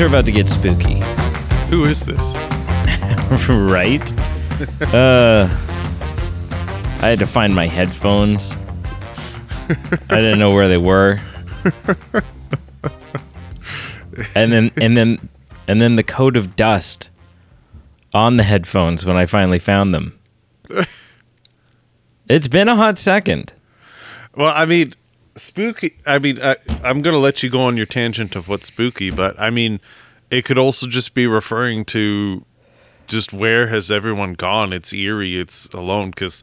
Things are about to get spooky, Who is this? right? uh, I had to find my headphones. I didn't know where they were. And then and then and then the coat of dust on the headphones when I finally found them. It's been a hot second. Well, I mean, spooky. I mean, I, I'm going to let you go on your tangent of what's spooky, but I mean, it could also just be referring to just where has everyone gone? It's eerie. It's alone because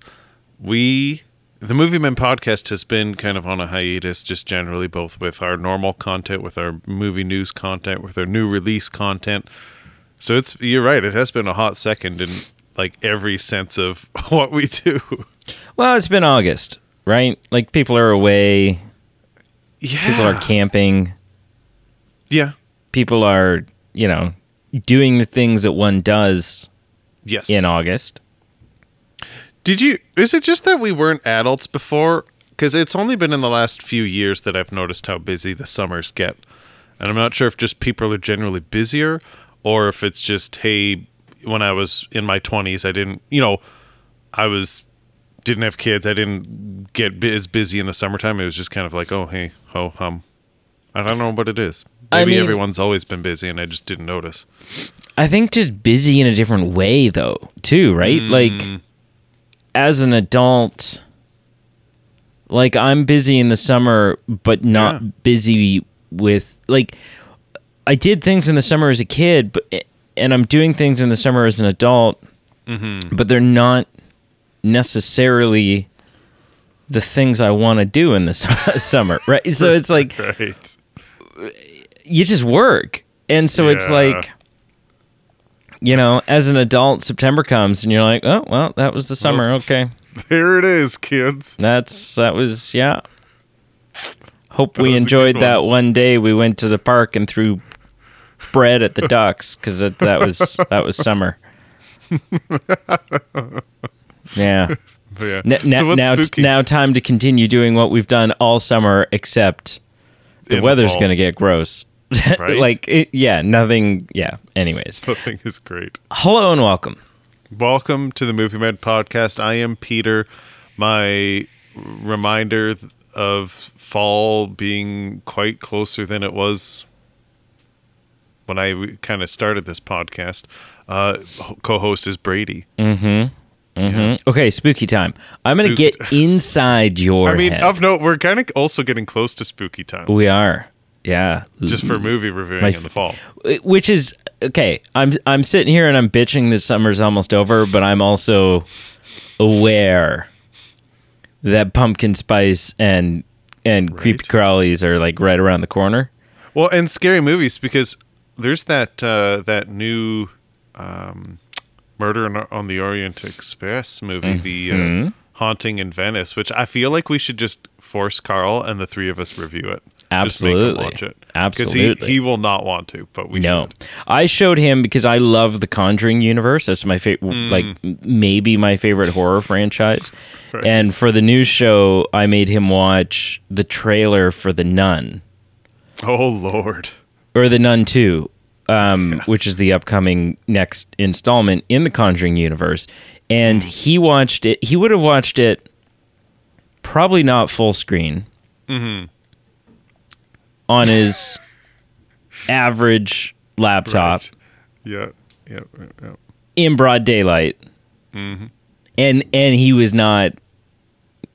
we, the Movie Men podcast, has been kind of on a hiatus, just generally, both with our normal content, with our movie news content, with our new release content. So it's you're right. It has been a hot second in like every sense of what we do. Well, it's been August, right? Like people are away, Yeah. people are camping, yeah. people are, you know, doing the things that one does Yes. in August. Did you? Is it just that we weren't adults before? Because it's only been in the last few years that I've noticed how busy the summers get, and I'm not sure if just people are generally busier, or if it's just hey, when I was in my 20s, I didn't, you know, I was didn't have kids, I didn't get as busy in the summertime. It was just kind of like oh hey ho hum. I don't know what it is. I Maybe mean- everyone's always been busy, and I just didn't notice. I think just busy in a different way though, too, right? Mm. Like as an adult like I'm busy in the summer but not Yeah. busy with like I did things in the summer as a kid, but eh, and I'm doing things in the summer as an adult, mm-hmm. but they're not necessarily the things I want to do in the su- summer, right? So it's like Right. you just work. And so it's like you know, as an adult, September comes and you're like, "Oh, well, that was the summer. Okay. There it is, kids. That's that was yeah. Hope we was a enjoyed one. that one day we went to the park and threw bread at the ducks cuz that, that was that was summer. Yeah. Yeah. N- so now, now, spooky? now time to continue doing what we've done all summer, except the In weather's going to get gross. Right? like, it, yeah, nothing. Yeah. Anyways, nothing is great. hello and welcome. Welcome to the Movie Men podcast. I am Peter. My reminder of fall being quite closer than it was when I kind of started this podcast. Uh, co-host is Brady. Okay, spooky time. I'm going to get inside your I mean, head. of note, we're kind of also getting close to spooky time, we are. Yeah. just for movie reviewing My in the fall. which is okay. I'm I'm sitting here and I'm bitching this summer's almost over, but I'm also aware that pumpkin spice and and creepy crawlies are like right around the corner. Well, and scary movies because there's that uh, that new um, Murder on- the Orient Express movie, the Mm-hmm. uh, Haunting in Venice, which I feel like we should just force Carl and the three of us review it. Just make him Absolutely. watch it. Absolutely. he, he will not want to, but we No, should. I showed him because I love the Conjuring universe. That's my favorite, like maybe my favorite horror franchise. Right. And for the new show, I made him watch the trailer for The Nun Oh Lord, or The Nun Two, um, which is the upcoming next installment in the Conjuring universe. And hmm. he watched it. He would have watched it probably not full screen mm-hmm. on his average laptop Right. Yeah, yeah, yeah, yeah. in broad daylight, mm-hmm. and and he was not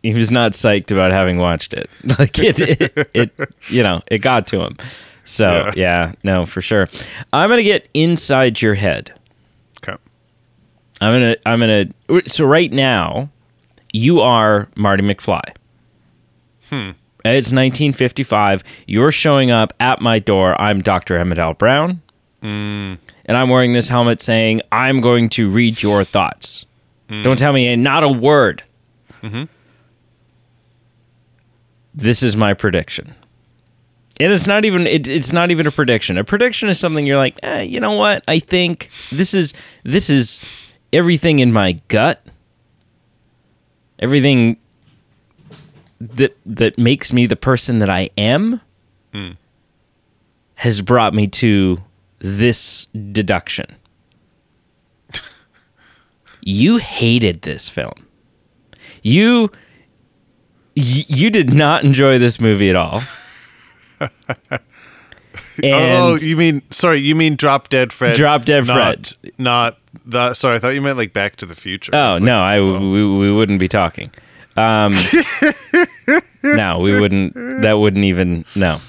he was not psyched about having watched it. Like it, it, it you know, it got to him. So Yeah. yeah, no, for sure. I'm gonna get inside your head. Okay. I'm gonna I'm gonna. So right now, you are Marty McFly. Hmm. It's 1955. You're showing up at my door. I'm Dr. Emmett L. Brown. Mm. And I'm wearing this helmet saying, I'm going to read your thoughts. Don't tell me not a word. Mm-hmm. This is my prediction. And it's not even it, it's not even a prediction. A prediction is something you're like, eh, you know what? I think this is this is everything in my gut. Everything that that makes me the person that I am has brought me to this deduction. you hated this film. You you did not enjoy this movie at all. oh, you mean sorry? You mean Drop Dead Fred? Drop Dead not, Not the. Sorry, I thought you meant like Back to the Future. oh no, like, I we, we wouldn't be talking. Um, no, we wouldn't. That wouldn't even no.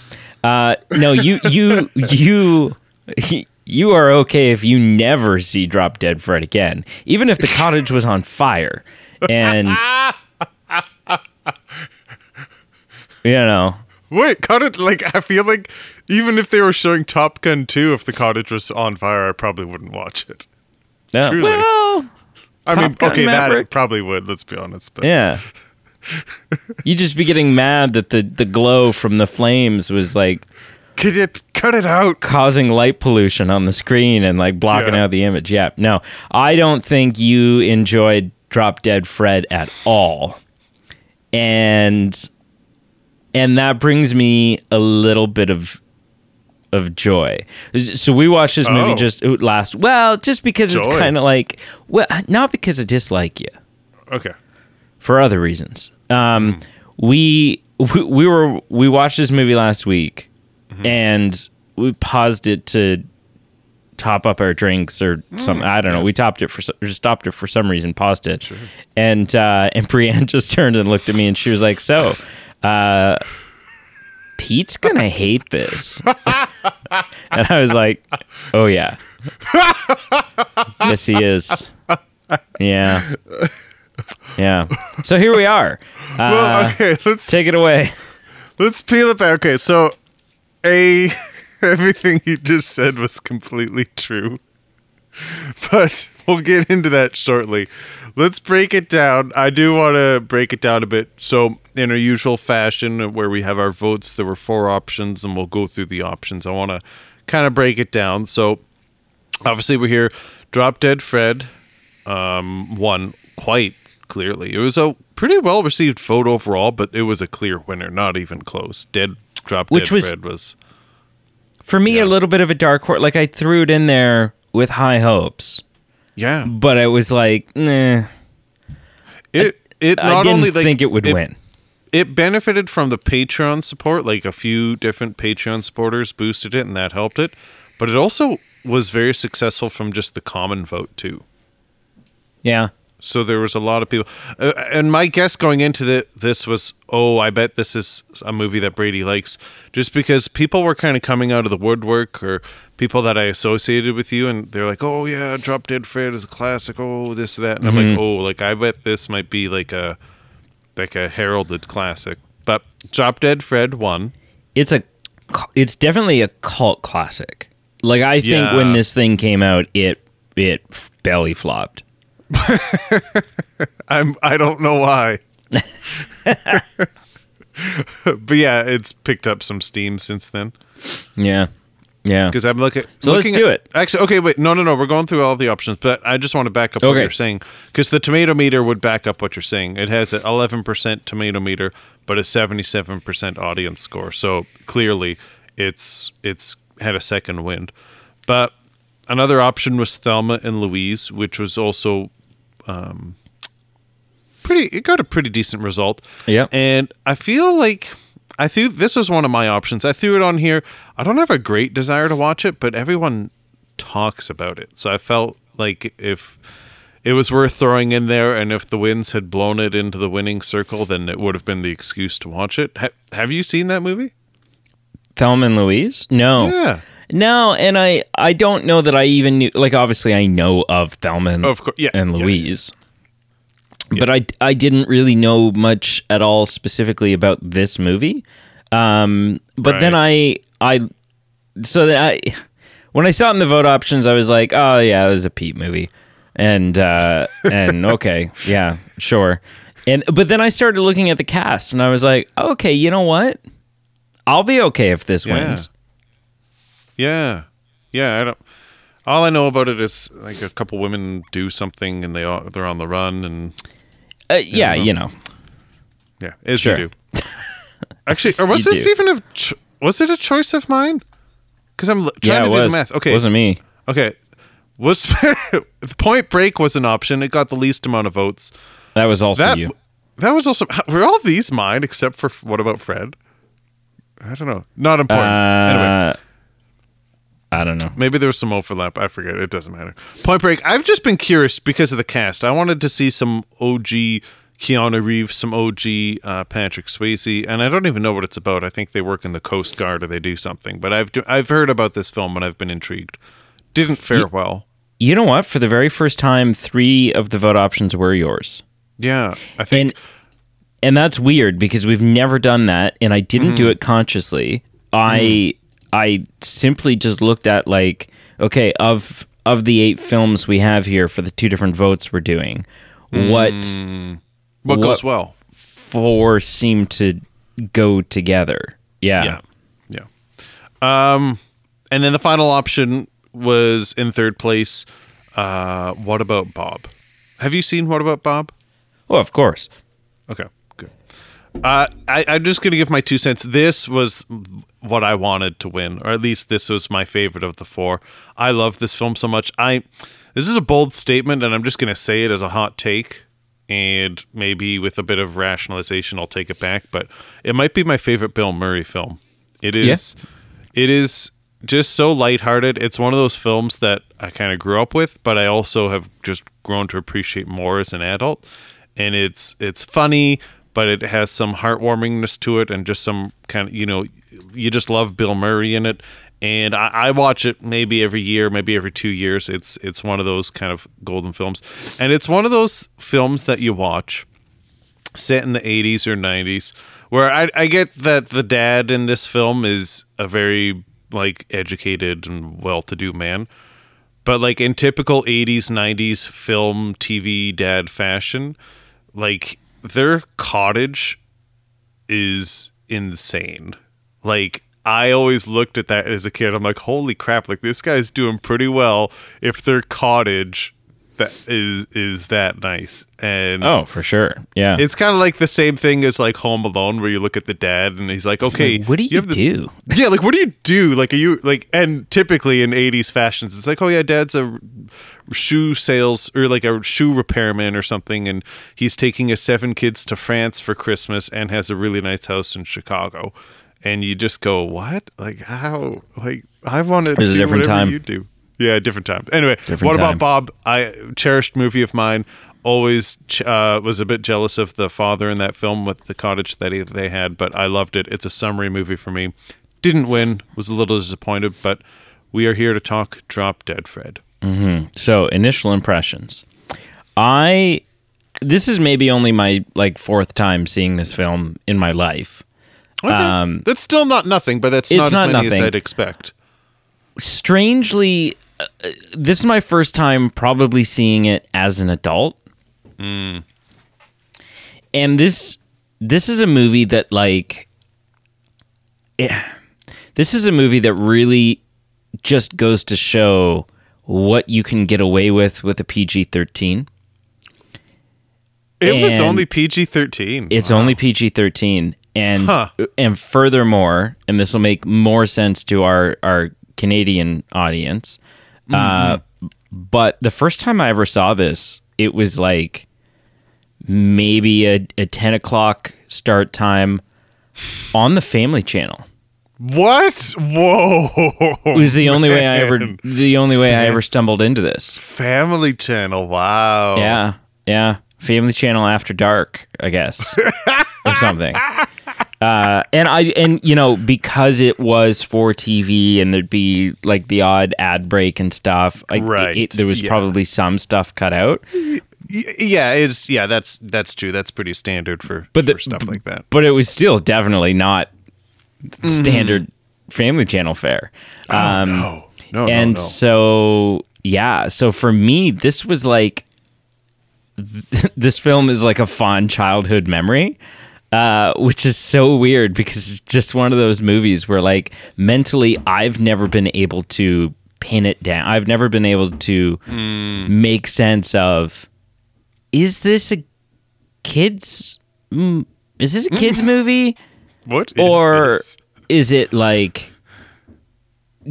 Uh, no, you you you you are okay if you never see Drop Dead Fred again, even if the cottage was on fire, and you know. Wait, cottage. Like I feel like even if they were showing Top Gun 2, if the cottage was on fire, I probably wouldn't watch it. No, Truly. well, I mean, Gun okay, that I Maverick. probably would. Let's be honest. But yeah. you'd just be getting mad that the, the glow from the flames was like could you cut it out? causing light pollution on the screen and like blocking Yeah. out the image. Yeah. No, I don't think you enjoyed Drop Dead Fred at all. And and that brings me a little bit of of joy. So we watched this movie Oh. just last well, just because it's kind of like well, not because I dislike you Okay. for other reasons. Um, we, we we were we watched this movie last week, and we paused it to top up our drinks or something. I don't know. We topped it for just stopped it for some reason, paused it, and uh, and Brienne just turned and looked at me, and she was like, "So." Uh, Pete's gonna hate this, and I was like, "Oh yeah, yes he is, yeah, yeah." So here we are. Well, Uh, okay. Let's take it away. let's peel it back. Okay, so a everything you just said was completely true, but we'll get into that shortly. Let's break it down. I do want to break it down a bit. So, in our usual fashion, where we have our votes, there were four options, and we'll go through the options. I want to kind of break it down. So, obviously, we're here. Drop Dead Fred um, won quite clearly. It was a pretty well received vote overall, but it was a clear winner, not even close. Dead Drop Which Dead was- Fred was For me, a little bit of a dark horse. Like I threw it in there with high hopes, yeah. but I was like, nah. It it I not didn't only like think it would win. It benefited from the Patreon support, like a few different Patreon supporters boosted it, and that helped it. But it also was very successful from just the common vote too. Yeah. So there was a lot of people, uh, and my guess going into the, this was, oh, I bet this is a movie that Brady likes, just because people were kind of coming out of the woodwork, or people that I associated with you, and they're like, oh yeah, Drop Dead Fred is a classic, oh this or that, and I'm like, oh, like I bet this might be like a, like a heralded classic. But Drop Dead Fred won. It's a, it's definitely a cult classic. Like I think Yeah. when this thing came out, it it belly flopped. I'm I don't know why. but yeah, it's picked up some steam since then. Yeah. Yeah. Because I'm looking. So let's do at- it. Actually, okay, wait, no, no, no. We're going through all the options, but I just want to back up what you're saying because the tomato meter would back up what you're saying. It has an 11% tomato meter, but a 77% audience score. So clearly, it's it's had a second wind. But another option was Thelma and Louise, which was also um, pretty. It got a pretty decent result. Yeah, And I feel like I threw this was one of my options. I threw it on here. I don't have a great desire to watch it, but everyone talks about it. So I felt like if it was worth throwing in there and if the winds had blown it into the winning circle, then it would have been the excuse to watch it. Ha- have you seen that movie? Thelma and Louise? No. Yeah. No, and I I don't know that I even knew like obviously I know of Thelma and, Of course. Yeah. and yeah, yeah. Louise. But I I didn't really know much at all specifically about this movie. Um but then I I so that I when I saw it in the vote options I was like, "Oh yeah, this is a Pete movie." And uh and okay, yeah, sure. And but then I started looking at the cast and I was like, "Okay, you know what? I'll be okay if this Yeah. wins." Yeah. Yeah. I don't. All I know about it is like a couple women do something and they all, they're on the run and Uh, yeah, you know. yeah, as Sure. you do. Actually, or was you this do. even a ch- was it a choice of mine? Because I'm l- trying yeah, to do was. the math. Okay, it wasn't me. okay. Was Point Break was an option? It got the least amount of votes. That was also That you. that was also were all these mine except for what about Fred? I don't know. Not important. anyway, Uh, I don't know. maybe there was some overlap. I forget. It doesn't matter. Point Break. I've just been curious because of the cast. I wanted to see some OG Keanu Reeves, some OG uh, Patrick Swayze, and I don't even know what it's about. I think they work in the Coast Guard or they do something. But I've I've heard about this film and I've been intrigued. Didn't fare well. You know what? For the very first time, three of the vote options were yours. Yeah, I think. and and that's weird because we've never done that and i didn't Mm-hmm. do it consciously i i simply just looked at like okay of of the eight films we have here for the two different votes we're doing what what what- goes well? four seem to go together yeah, Yeah, yeah. Um, and then the final option was in third place. Uh, what about Bob? Have you seen What About Bob? Oh, of course Okay. Uh, I, I'm just gonna give my two cents. This was what I wanted to win, or at least this was my favorite of the four. I love this film so much. I this is a bold statement, and I'm just gonna say it as a hot take, and maybe with a bit of rationalization, I'll take it back. But it might be my favorite Bill Murray film. It is. It is just so lighthearted. It's one of those films that I kind of grew up with, but I also have just grown to appreciate more as an adult. And it's it's funny, but it has some heartwarmingness to it, and just some kind of you know, you just love Bill Murray in it. And I, I watch it maybe every year, maybe every two years. It's it's one of those kind of golden films, and it's one of those films that you watch set in the 80s or 90s where I, I get that the dad in this film is a very like educated and well-to-do man but like in typical 80s 90s film tv dad fashion like their cottage is insane. Like i always looked at that as a kid. I'm like holy crap like this guy's doing pretty well if their cottage that is is that nice and oh for sure yeah it's kind of like the same thing as like Home Alone, where you look at the dad and he's like, "Okay, like, what do you this- do?" Yeah, like what do you do? Like, are you like? And typically in '80s fashions, it's like, "Oh yeah, dad's a shoe sales or like a shoe repairman or something, and he's taking his seven kids to France for Christmas and has a really nice house in Chicago." And you just go, "What? Like how? Like I want to do different whatever time. you do." Yeah, different time. Anyway, Different what time. about Bob? I cherished movie of mine. Always uh, was a bit jealous of the father in that film with the cottage that he, they had, but I loved it. It's a summery movie for me. Didn't win. Was a little disappointed, but we are here to talk Drop Dead Fred. so initial impressions i this is maybe only my like fourth time seeing this film in my life Okay. Um, that's still not nothing, but that's it's not as not many as. I'd expect. Strangely uh, this is my first time probably seeing it as an adult. And this this is a movie that like yeah, this is a movie that really just goes to show what you can get away with with a PG-13 It was only PG thirteen. It's only PG thirteen, and Huh. and furthermore, and this will make more sense to our our Canadian audience. Uh, but the first time I ever saw this, it was like maybe a, a ten o'clock start time on the Family Channel. what? Whoa! It was the only way I ever the only way I ever stumbled into this. Family Channel. Wow. Yeah, yeah. Family Channel After Dark, I guess, or something. Uh, and I and you know because it was for TV and there'd be like the odd ad break and stuff. Like Right, it, there was yeah. probably some stuff cut out, yeah, it's yeah. That's that's true. That's pretty standard for but the, for stuff like that. But it was still definitely not Mm-hmm. standard Family Channel fare. Um, no, no, and no, no. so yeah so for me this was like th- this film is like a fond childhood memory uh, which is so weird because it's just one of those movies where like mentally i've never been able to pin it down i've never been able to make sense of is this a kids mm, is this a kids movie what is or this? is it like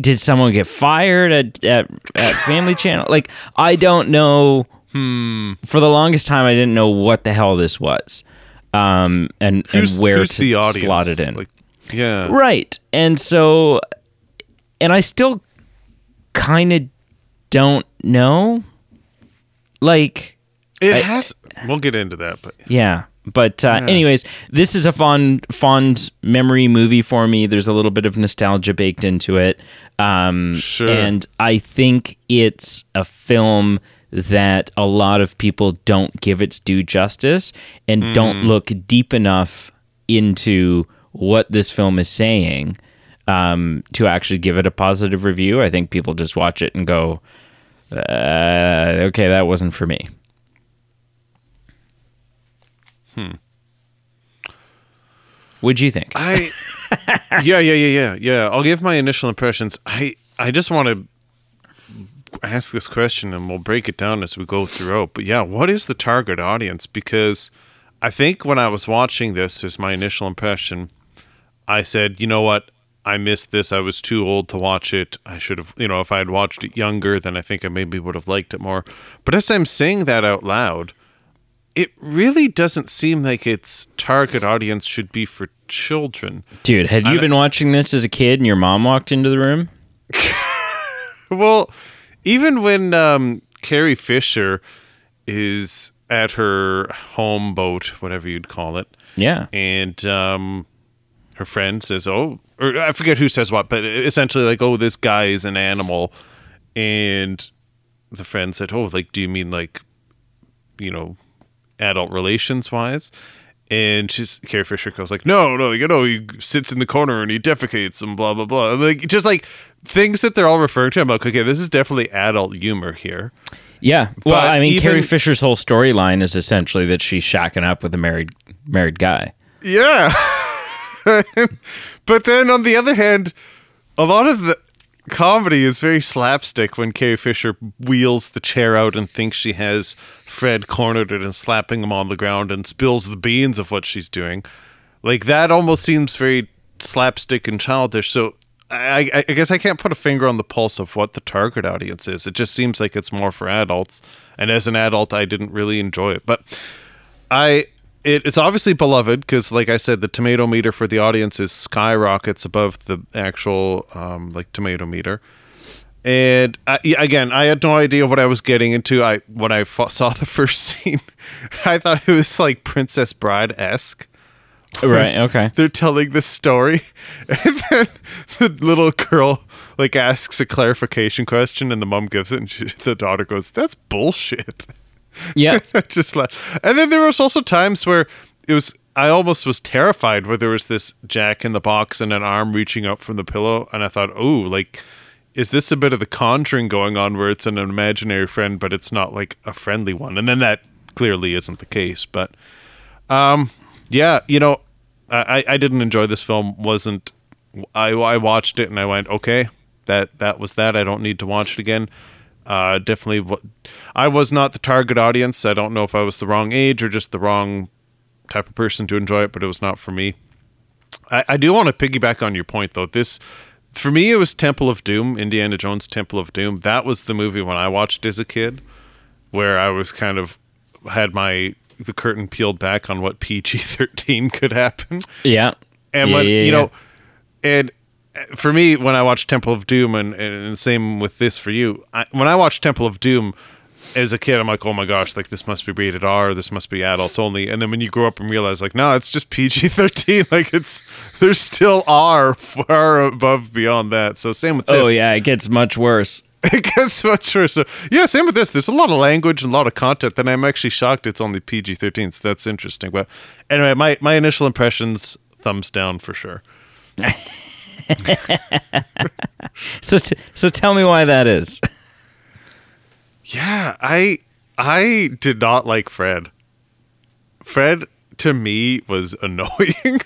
did someone get fired at at, at Family Channel? Like I don't know. Hmm. For the longest time, I didn't know what the hell this was, um, and Who's, and where who's to the audience? slot it in. Like, yeah. Right. And so, and I still kind of don't know. Like, It I- has. We'll get into that, but yeah. But, uh, anyways, this is a fond, fond memory movie for me. There's a little bit of nostalgia baked into it. Um, Sure. And I think it's a film that a lot of people don't give its due justice and Mm. don't look deep enough into what this film is saying um, to actually give it a positive review. I think people just watch it and go, uh, okay, that wasn't for me. Hmm. What'd you think? I. yeah, yeah, yeah, yeah, yeah. I'll give my initial impressions. I I just want to ask this question, and we'll break it down as we go throughout. But yeah, what is the target audience? Because I think when I was watching this, as my initial impression, I said, you know what? I missed this. I was too old to watch it. I should have, you know, if I had watched it younger, then I think I maybe would have liked it more. But as I'm saying that out loud, it really doesn't seem like its target audience should be for children. Dude, had you been watching this as a kid and your mom walked into the room? Well, even when um, Carrie Fisher is at her home boat, whatever you'd call it, Yeah. and um, her friend says, "Oh," or I forget who says what, but essentially like, "Oh, this guy is an animal," and the friend said, "Oh, like, do you mean like, you know, adult relations wise?" And she's Carrie Fisher goes like, "No, no, you know, he sits in the corner and he defecates and blah blah blah." Like just like things that they're all referring to. I'm like, okay, this is definitely adult humor here. Yeah. Well, But I mean, even- Carrie Fisher's whole storyline is essentially that she's shacking up with a married married guy. Yeah. but then on the other hand, a lot of the comedy is very slapstick when Carrie Fisher wheels the chair out and thinks she has Fred cornered it and slapping him on the ground and spills the beans of what she's doing. Like that almost seems very slapstick and childish. So I, I guess I can't put a finger on the pulse of what the target audience is. It just seems like it's more for adults. And as an adult, I didn't really enjoy it. But I it, it's obviously beloved because, like I said, the tomato meter for the audience is skyrockets above the actual um, like tomato meter. And I, again, I had no idea what I was getting into. I when I saw the first scene, I thought it was like Princess Bride esque. Right. Okay. They're telling the story, and then the little girl like asks a clarification question, and the mom gives it, and she, the daughter goes, "That's bullshit." Yeah. Just laughed. And then there was also times where it was I almost was terrified where there was this jack in the box and an arm reaching up from the pillow and I thought, "Oh, like is this a bit of the conjuring going on where it's an imaginary friend but it's not like a friendly one?" And then that clearly isn't the case, but um yeah, you know, I I didn't enjoy this film wasn't I I watched it and I went, "Okay, that that was that. I don't need to watch it again." uh, definitely I was not the target audience. I don't know if I was the wrong age or just the wrong type of person to enjoy it, but it was not for me. I, I do want to piggyback on your point though. This for me it was Temple of Doom, Indiana Jones Temple of Doom. That was the movie when I watched as a kid where I was kind of had my the curtain peeled back on what PG thirteen could happen. Yeah. And when yeah, you yeah. know, and uh, for me, when I watched Temple of Doom, and, and same with this for you, I, when I watched Temple of Doom as a kid, I'm like, oh my gosh, like this must be rated R, this must be adults only. And then when you grow up and realize, like, no, it's just PG 13, like it's there's still R far above beyond that. So same with oh, this. Oh yeah, it gets much worse. It gets much worse. So yeah, same with this. There's a lot of language and a lot of content and I'm actually shocked it's only PG 13. So that's interesting. But anyway, my my initial impressions, thumbs down for sure. So t- so tell me why that is. Yeah, I I did not like Fred. Fred to me was annoying.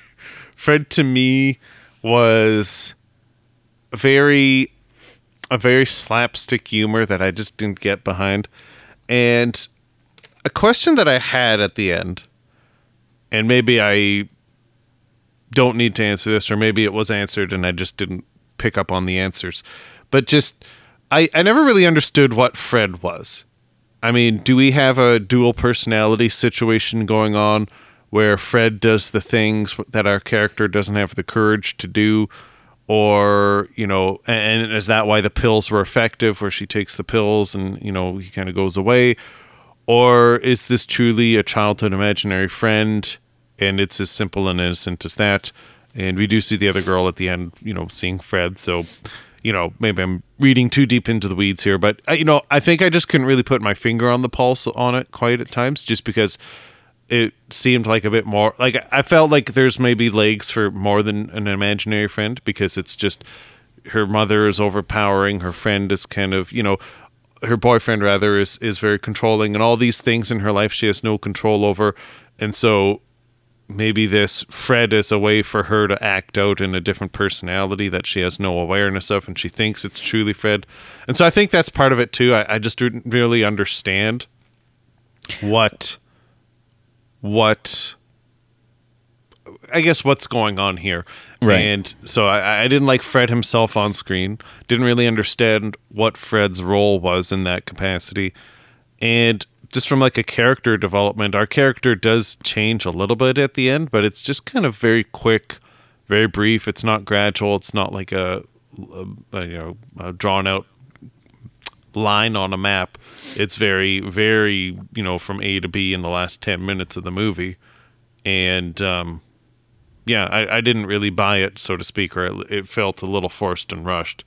Fred to me was very a very slapstick humor that I just didn't get behind. And a question that I had at the end, and maybe I don't need to answer this, or maybe it was answered and I just didn't pick up on the answers. But just I I never really understood what Fred was. I mean, do we have a dual personality situation going on where Fred does the things that our character doesn't have the courage to do? Or, you know, and is that why the pills were effective, where she takes the pills and, you know, he kind of goes away? Or is this truly a childhood imaginary friend and it's as simple and innocent as that? And we do see the other girl at the end, you know, seeing Fred. So, you know, maybe I'm reading too deep into the weeds here, but uh, you know, I think I just couldn't really put my finger on the pulse on it quite at times, just because it seemed like a bit more like I felt like there's maybe legs for more than an imaginary friend because it's just her mother is overpowering, her friend is kind of you know her boyfriend rather is is very controlling and all these things in her life she has no control over and so maybe this Fred is a way for her to act out in a different personality that she has no awareness of, and she thinks it's truly Fred. And so I think that's part of it too. I, I just didn't really understand what what I guess what's going on here. Right. And so I, I didn't like Fred himself on screen. Didn't really understand what Fred's role was in that capacity. And just from like a character development, our character does change a little bit at the end, but it's just kind of very quick, very brief. It's not gradual. It's not like a, a, a you know a drawn out line on a map. It's very very you know from A to B in the last ten minutes of the movie, and um, yeah, I, I didn't really buy it so to speak, or it, it felt a little forced and rushed.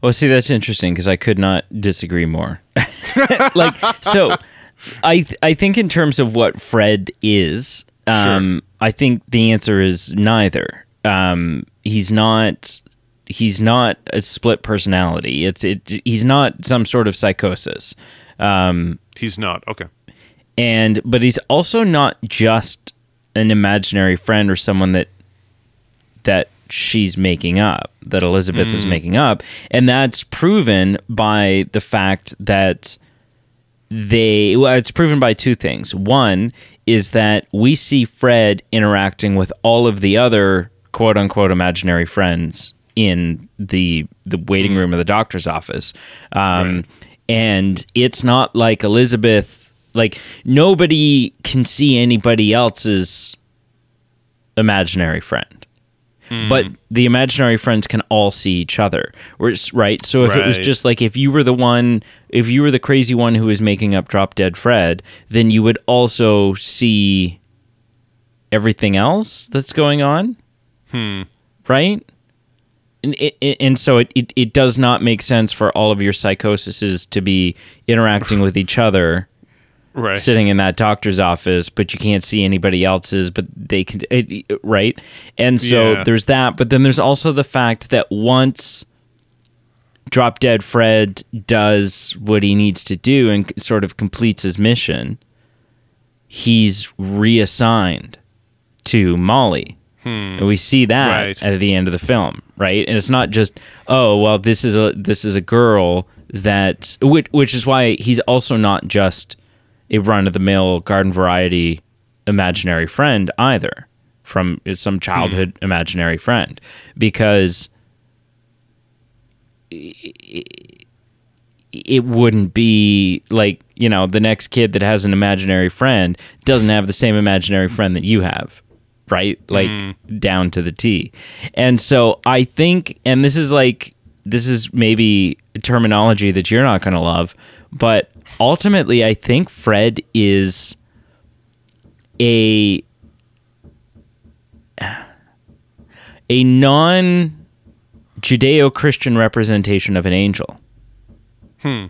Well, see, that's interesting because I could not disagree more. like, so I th- I think in terms of what Fred is, um, sure. I think the answer is neither. Um, he's not he's not a split personality. It's it. He's not some sort of psychosis. Um, he's not okay. And but he's also not just an imaginary friend or someone that that she's making up that Elizabeth mm. is making up, and that's proven by the fact that they well, it's proven by two things. One is that we see Fred interacting with all of the other quote unquote imaginary friends in the the waiting room of the doctor's office. Um, right. and it's not like Elizabeth like nobody can see anybody else's imaginary friend. Mm. But the imaginary friends can all see each other. Right? So if right. it was just like if you were the one if you were the crazy one who was making up Drop Dead Fred, then you would also see everything else that's going on. Hmm. Right? And, and so it, it, it does not make sense for all of your psychoses to be interacting with each other right. sitting in that doctor's office, but you can't see anybody else's, but they can, right? And so yeah. there's that. But then there's also the fact that once Drop Dead Fred does what he needs to do and sort of completes his mission, he's reassigned to Molly. Hmm. And we see that right. at the end of the film, right? And it's not just, oh, well, this is a this is a girl that which, which is why he's also not just a run of the mill garden variety imaginary friend either from some childhood hmm. imaginary friend because it, it wouldn't be like you know the next kid that has an imaginary friend doesn't have the same imaginary friend that you have right like mm. down to the t and so i think and this is like this is maybe terminology that you're not going to love but ultimately, I think Fred is a a non Judeo-Christian representation of an angel. Hmm.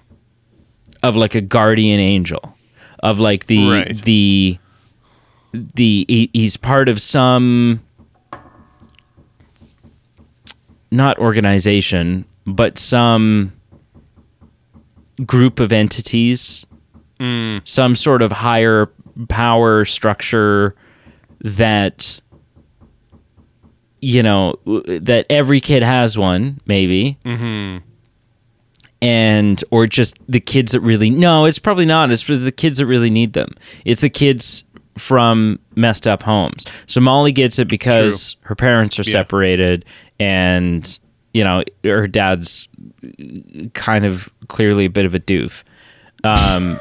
Of like a guardian angel. Of like the right. the the he, he's part of some not organization, but some group of entities, mm. some sort of higher power structure that you know that every kid has one maybe mm-hmm. and or just the kids that really no it's probably not it's the kids that really need them it's the kids from messed up homes so molly gets it because True. her parents are yeah. separated and you know, her dad's kind of clearly a bit of a doof. Um,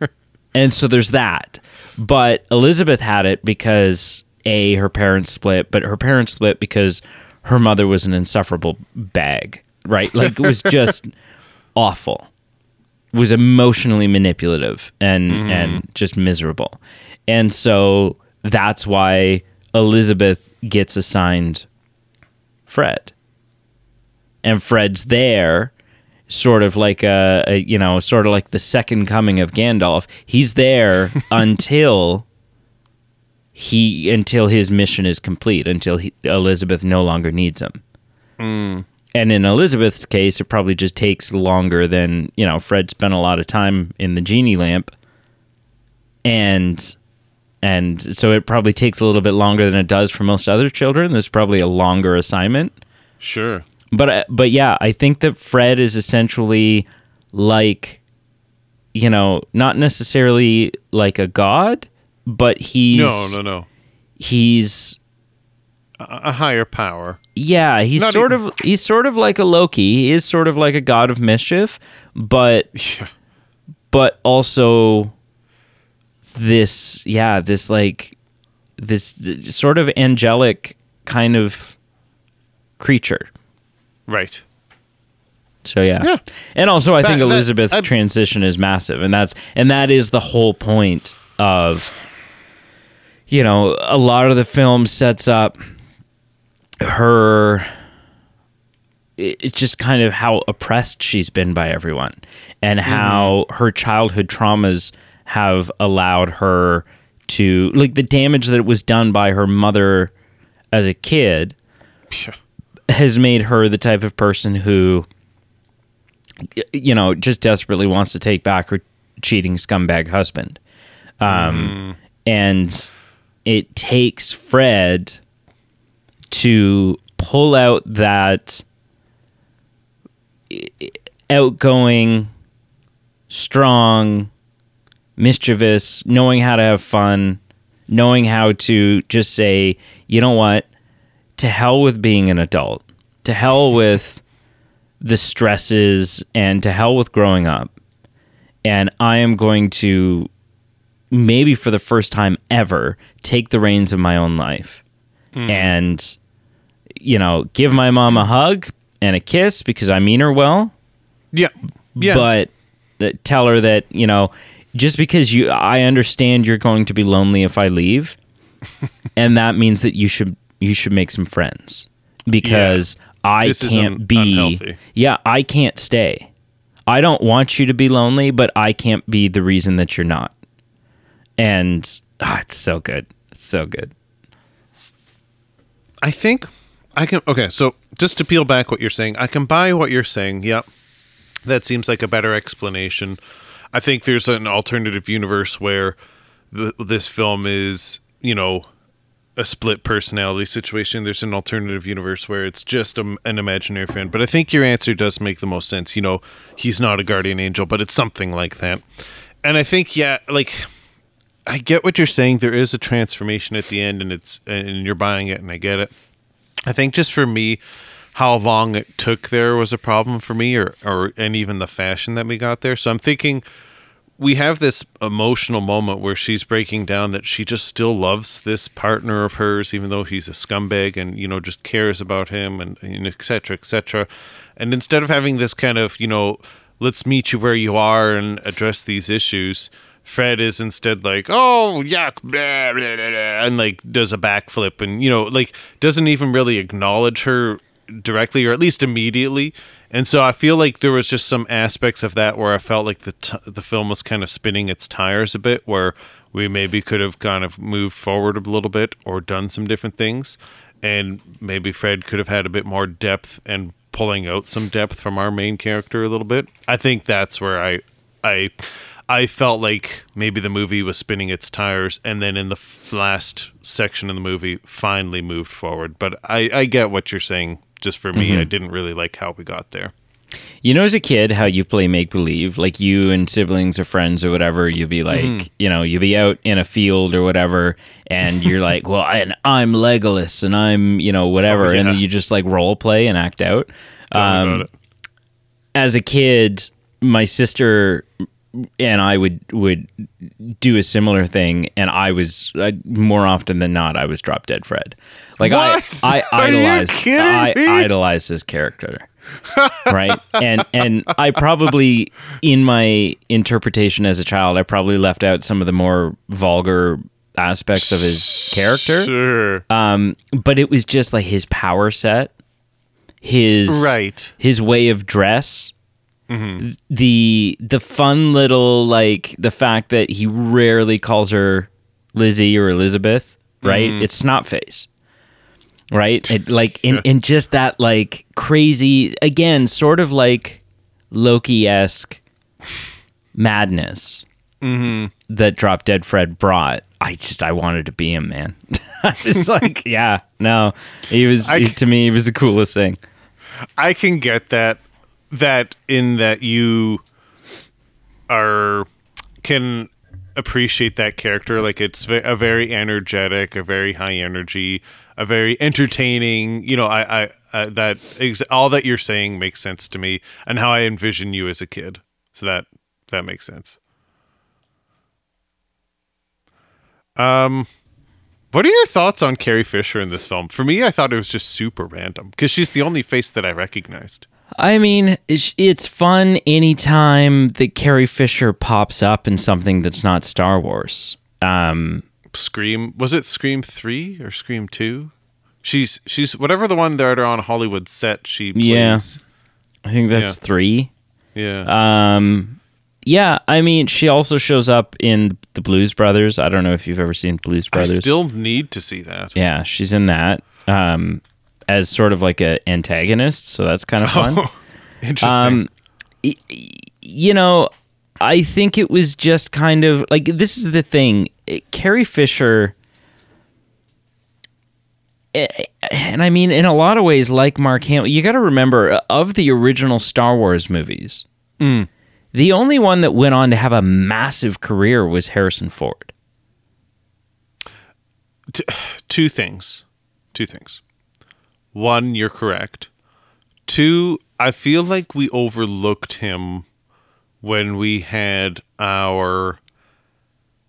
and so there's that. But Elizabeth had it because A, her parents split, but her parents split because her mother was an insufferable bag, right? Like it was just awful. Was emotionally manipulative and and just miserable. And so that's why Elizabeth gets assigned Fred. And Fred's there sort of like a, a you know, sort of like the second coming of Gandalf. He's there until he until his mission is complete, until he, Elizabeth no longer needs him. Mm. And in Elizabeth's case, it probably just takes longer than you know. Fred spent a lot of time in the genie lamp, and and so it probably takes a little bit longer than it does for most other children. There's probably a longer assignment. Sure. But uh, but yeah, I think that Fred is essentially like you know, not necessarily like a god, but he's No, no, no. he's A, a higher power. yeah, he's Not sort even- of he's sort of like a Loki. He is sort of like a god of mischief, but Yeah. but also this yeah, this like this sort of angelic kind of creature. Right. So yeah. Yeah. And also I That- think that- Elizabeth's I'm- transition is massive and that's and that is the whole point of you know, a lot of the film sets up her it's just kind of how oppressed she's been by everyone and mm-hmm. how her childhood traumas have allowed her to like the damage that was done by her mother as a kid has made her the type of person who you know just desperately wants to take back her cheating scumbag husband. Um, and it takes fred to pull out that outgoing strong mischievous knowing how to have fun knowing how to just say you know what to hell with being an adult, to hell with the stresses, and to hell with growing up. And I am going to, maybe for the first time ever, take the reins of my own life and, you know, give my mom a hug and a kiss because I mean her well Yeah. Yeah. but uh, tell her that you know just because you i understand you're going to be lonely if i leave and that means that you should you should make some friends because i This can't un- be unhealthy. yeah i can't stay i don't want you to be lonely but i can't be the reason that you're not and ah, it's so good It's so good I think I can. Okay, so just to peel back what you're saying, I can buy what you're saying. Yep, that seems like a better explanation. I think there's an alternative universe where this film is, you know, a split personality situation. There's an alternative universe where it's just a, an imaginary friend. But I think your answer does make the most sense. You know, he's not a guardian angel, but it's something like that. And I think, yeah, like I get what you're saying. There is a transformation at the end, and it's and you're buying it, and I get it. I think just for me, how long it took there was a problem for me, or or and even the fashion that we got there. So I'm thinking we have this emotional moment where she's breaking down that she just still loves this partner of hers, even though he's a scumbag, and you know just cares about him, and, and et cetera, et cetera. And instead of having this kind of you know let's meet you where you are and address these issues. Fred is instead like, oh yuck, blah, blah, blah, and like does a backflip, and you know, like doesn't even really acknowledge her directly, or at least immediately. And so I feel like there was just some aspects of that where I felt like the t- the film was kind of spinning its tires a bit, where we maybe could have kind of moved forward a little bit or done some different things, and maybe Fred could have had a bit more depth and pulling out some depth from our main character a little bit. I think that's where I I I felt like maybe the movie was spinning its tires, and then in the f- last section of the movie, finally moved forward. But I, I get what you're saying. Just for me, I didn't really like how we got there. You know, as a kid, how you play make believe, like you and siblings or friends or whatever, you'll be like, Mm-hmm. you know, you'll be out in a field or whatever, and you're like, well, and I'm Legolas and I'm, you know, whatever. Oh, yeah. And you just like role play and act out. Um, as a kid, my sister and I would would do a similar thing, and I was uh, more often than not, I was drop dead Fred. Like What? I, I Are you idolized, kidding I me? idolized this character, right? And and I probably, in my interpretation as a child, I probably left out some of the more vulgar aspects of his character Sure. um, but it was just like his power set, his Right. his way of dress, the the fun little like the fact that he rarely calls her Lizzie or Elizabeth, right? It's snot face. Right? It, like and, and just that like crazy again, sort of like Loki esque madness mm-hmm. that Drop Dead Fred brought. I just I wanted to be him, man. I was like, yeah, no, he was he- to me he was the coolest thing. I can get that that in that you are can appreciate that character like it's a very energetic a very high energy a very entertaining you know i i, that ex- all that you're saying makes sense to me and how i envision you as a kid so that that makes sense um what are your thoughts on Carrie Fisher in this film? For me, I thought it was just super random because she's the only face that I recognized. I mean, it's, it's fun anytime that Carrie Fisher pops up in something that's not Star Wars. Um, Scream was it Scream three or Scream two? She's she's whatever the one that are on Hollywood set. She Yeah. I think that's Yeah. three. Yeah, Um, yeah, I mean, she also shows up in the Blues Brothers. I don't know if you've ever seen Blues I Brothers. still need to see that. yeah, she's in that um, as sort of like a antagonist, so that's kind of fun. Interesting. Um, you know, I think it was just kind of like this is the thing. It, Carrie Fisher, eh, eh, and I mean, in a lot of ways, like Mark Hamill, you got to remember uh, of the original Star Wars movies, mm. the only one that went on to have a massive career was Harrison Ford. Two things. Two things. One, you're correct. Two, I feel like we overlooked him when we had our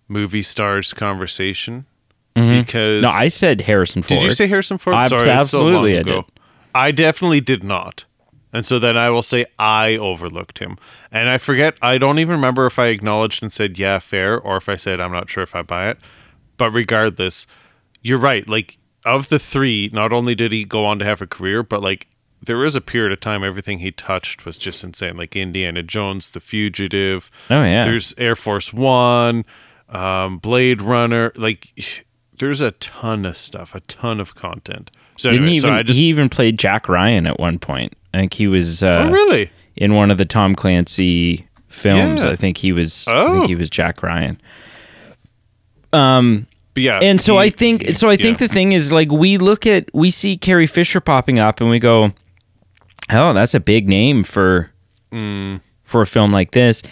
movie stars conversation because Mm-hmm. No, I said Harrison Ford. Did you say Harrison Ford? Abs- Sorry, absolutely I did. I definitely did not. And so then I will say I overlooked him. And I forget, I don't even remember if I acknowledged and said, yeah, fair, or if I said, I'm not sure if I buy it. But regardless, you're right. Like, of the three, not only did he go on to have a career, but like, there was a period of time everything he touched was just insane. Like Indiana Jones, The Fugitive. Oh, yeah. There's Air Force One, um, Blade Runner. Like, there's a ton of stuff, a ton of content. So Didn't anyway, he so even I just he even played Jack Ryan at one point? I think he was. Uh, oh really? in one of the Tom Clancy films. Yeah. I think he was. I Oh. think he was Jack Ryan. But yeah, And so he- I think. So I think yeah. the thing is like we look at we see Carrie Fisher popping up and we go, oh, that's a big name for Mm. for a film like this.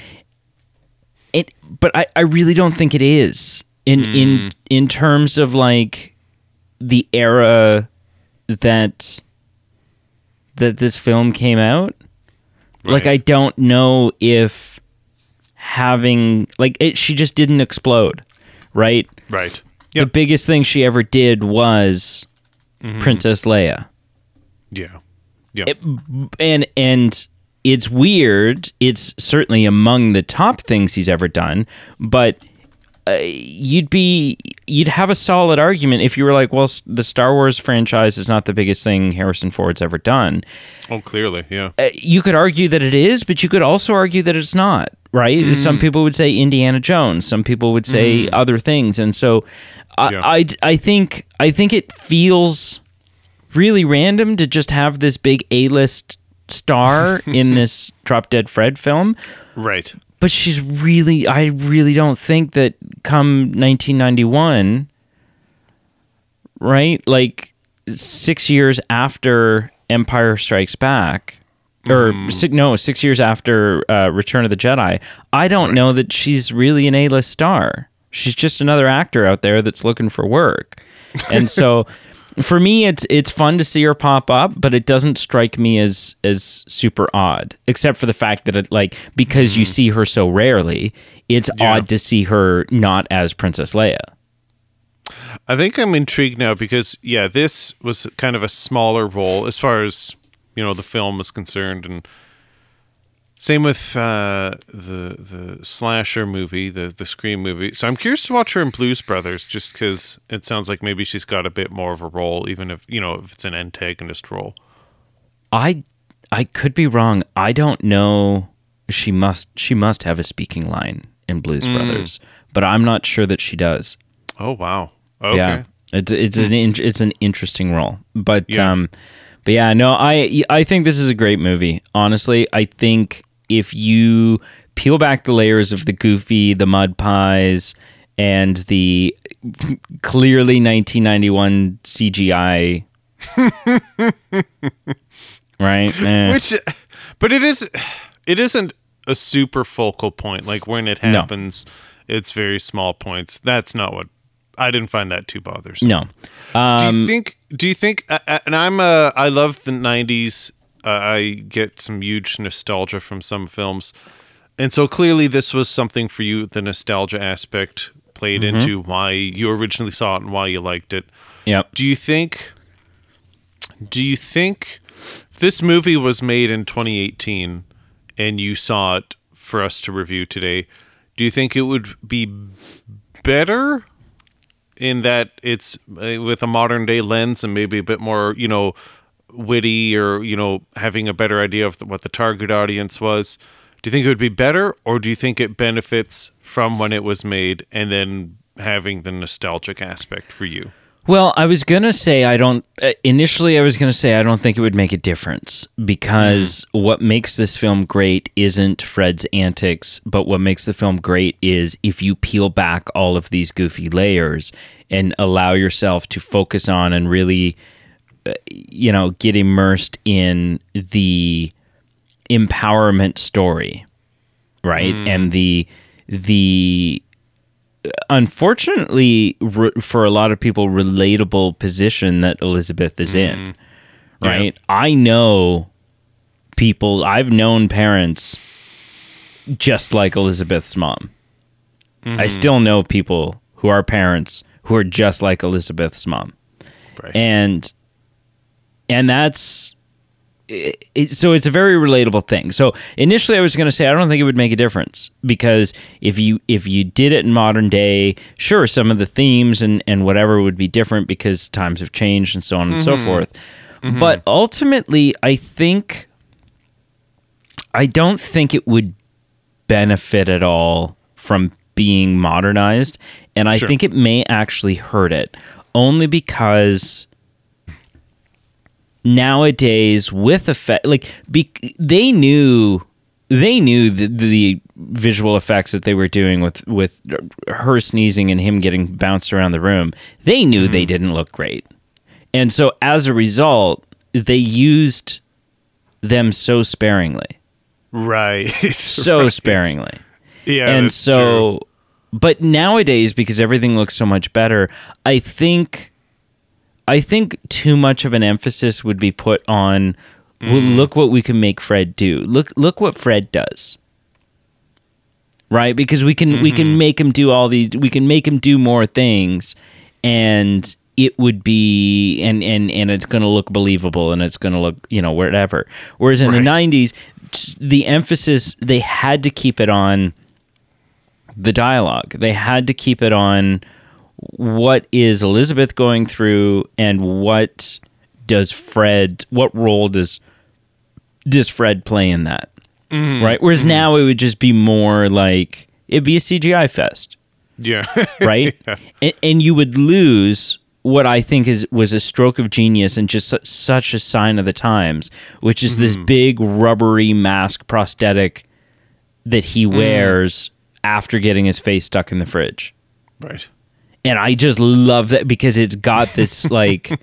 It, but I, I really don't think it is in Mm. in in terms of like the era that that this film came out. Like I don't know if having like it she just didn't explode, right? right. The biggest thing she ever did was Mm-hmm. Princess Leia. Yeah. Yeah. And and it's weird. It's certainly among the top things he's ever done, but uh, you'd be you'd have a solid argument if you were like, well, the Star Wars franchise is not the biggest thing Harrison Ford's ever done. oh, clearly, yeah. Uh, you could argue that it is, but you could also argue that it's not, right? Some people would say Indiana Jones, some people would say other things, and so I, Yeah. I, I think I think it feels really random to just have this big A list star in this Drop Dead Fred film, Right. but she's really I really don't think that come 1991, right? Like six years after Empire Strikes Back or six, no, six years after uh, Return of the Jedi, I don't know that she's really an A-list star. She's just another actor out there that's looking for work, and so. For me, it's it's fun to see her pop up, but it doesn't strike me as as super odd. Except for the fact that it like because you mm-hmm. see her so rarely, it's Yeah. odd to see her not as Princess Leia. I think I'm intrigued now because yeah, this was kind of a smaller role as far as you know the film is concerned, and same with uh, the the slasher movie, the the Scream movie. So I'm curious to watch her in Blues Brothers, just because it sounds like maybe she's got a bit more of a role, even if you know if it's an antagonist role. I I could be wrong. I don't know. She must she must have a speaking line in Blues Mm. Brothers, but I'm not sure that she does. Oh wow, okay, Yeah, it's it's an in, it's an interesting role, but Yeah. um, but yeah, no, I I think this is a great movie. Honestly, I think if you peel back the layers of the goofy, the mud pies, and the clearly 1991 CGI, right? Eh. which, but it is, it isn't a super focal point. Like when it No. happens, it's very small points. That's not what I didn't find that too bothersome. no, Do Um, you think? Do you think? Uh, and I'm uh, I love the '90s. Uh, I get some huge nostalgia from some films, and so clearly this was something for you. The nostalgia aspect played Mm-hmm. into why you originally saw it and why you liked it. yep. Do you think? Do you think this movie was made in 2018 and you saw it for us to review today? Do you think it would be better in that it's uh, with a modern day lens and maybe a bit more, you know, witty or you know having a better idea of what the target audience was? Do you think it would be better, or do you think it benefits from when it was made and then having the nostalgic aspect for you? Well, I was gonna say I don't. Uh, initially, I was gonna say I don't think it would make a difference because what makes this film great isn't Fred's antics, but what makes the film great is if you peel back all of these goofy layers and allow yourself to focus on and really, you know, get immersed in the empowerment story, right? Hmm. And the the unfortunately re- for a lot of people relatable position that Elizabeth is in hmm. right? I know people i've known parents just like elizabeth's mom. I mm-hmm. still know people who are parents who are just like elizabeth's mom. Right. and and that's it, it- so it's a very relatable thing. So initially, I was going to say I don't think it would make a difference because if you if you did it in modern day, sure, some of the themes and and whatever would be different because times have changed and so on and so mm-hmm. forth. Mm-hmm. But ultimately, I think I don't think it would benefit at all from being modernized, and I Sure. think it may actually hurt it only because nowadays with effect like be, they knew they knew the, the visual effects that they were doing with with her sneezing and him getting bounced around the room they knew mm-hmm. they didn't look great and so as a result they used them so sparingly Right. so Right. sparingly Yeah. and so but nowadays because everything looks so much better i think i think too much of an emphasis would be put on well, Mm. look what we can make fred do look look what fred does right because we can we Mm-hmm. can make him do all these we can make him do more things and it would be and and and it's going to look believable and it's going to look you know whatever whereas in the 90s the emphasis they had to keep it on the dialogue. They had to keep it on what is Elizabeth going through and what does Fred what role does does Fred play in that? Mm-hmm. Right? Whereas mm-hmm. now it would just be more like it'd be a CGI fest, Yeah. right? and, and you would lose what I think is was a stroke of genius and just su- such a sign of the times, which is this mm-hmm. big rubbery mask prosthetic that he mm. wears after getting his face stuck in the fridge. right. And I just love that because it's got this like uh,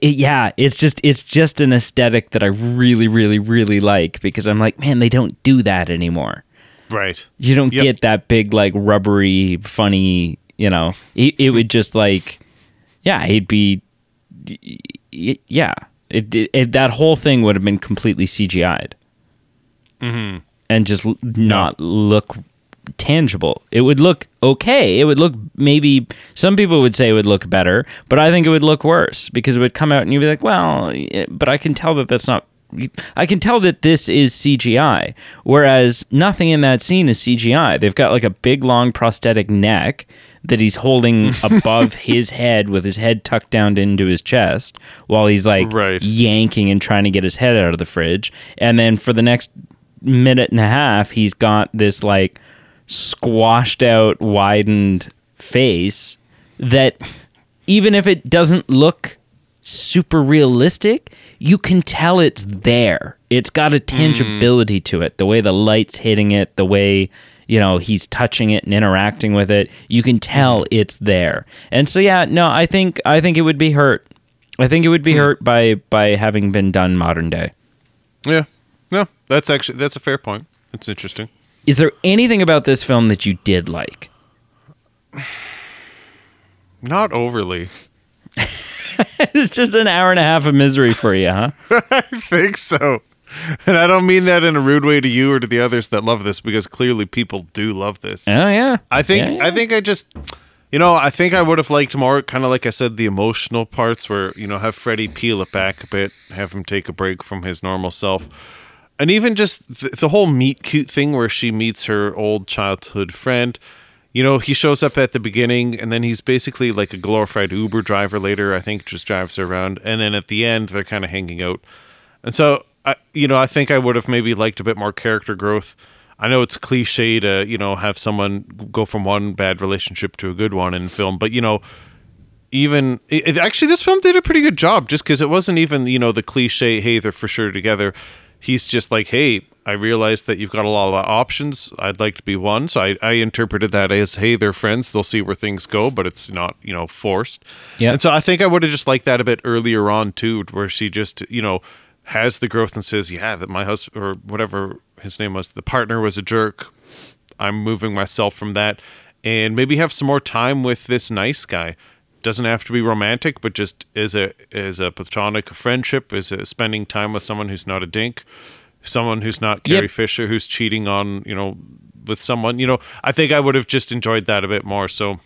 it- yeah, it's just it's just an aesthetic that I really, really, really like because I'm like, man, they don't do that anymore. Right. You don't Yep. get that big like rubbery, funny. You know, it, it would just like, yeah, he'd be, y- yeah. It, it, it that whole thing would have been completely CGI'd, mm-hmm. and just not look tangible. It would look okay. It would look maybe some people would say it would look better, but I think it would look worse because it would come out and you'd be like, well, but I can tell that that's not. I can tell that this is CGI, whereas nothing in that scene is CGI. They've got like a big long prosthetic neck that he's holding above his head with his head tucked down into his chest while he's like Right. yanking and trying to get his head out of the fridge. And then for the next minute and a half, he's got this like squashed out, widened face that even if it doesn't look super realistic, you can tell it's there. It's got a tangibility to it. The way the light's hitting it, the way you know he's touching it and interacting with it, you can tell mm-hmm. it's there. And so yeah, no, I think I think it would be hurt. I think it would be hmm. hurt by by having been done modern day. Yeah. No, that's actually that's a fair point. That's interesting. Is there anything about this film that you did like? Not overly. it's just an hour and a half of misery for you, huh? I think so. And I don't mean that in a rude way to you or to the others that love this because clearly people do love this. Oh yeah. I think Yeah, yeah. I think I just you know, I think I would have liked more kind of like I said the emotional parts where, you know, have Freddie peel it back a bit, have him take a break from his normal self. And even just the, the whole meet cute thing where she meets her old childhood friend. You know, he shows up at the beginning and then he's basically like a glorified Uber driver later, I think just drives her around. And then at the end they're kind of hanging out. And so, I, you know, I think I would have maybe liked a bit more character growth. I know it's cliche to, you know, have someone go from one bad relationship to a good one in film, but, you know, even it- actually, this film did a pretty good job just because it wasn't even, you know, the cliche, hey, they're for sure together. He's just like, hey, I realized that you've got a lot of options. I'd like to be one. So I, I interpreted that as, hey, they're friends. They'll see where things go, but it's not, you know, forced. Yeah. And so I think I would have just liked that a bit earlier on too, where she just, you know, has the growth and says, yeah, that my husband or whatever his name was, the partner was a jerk. I'm moving myself from that and maybe have some more time with this nice guy. Doesn't have to be romantic, but just is a as a platonic friendship, is a spending time with someone who's not a dink, someone who's not Carrie Yep. Fisher, who's cheating on, you know, with someone. You know, I think I would have just enjoyed that a bit more. So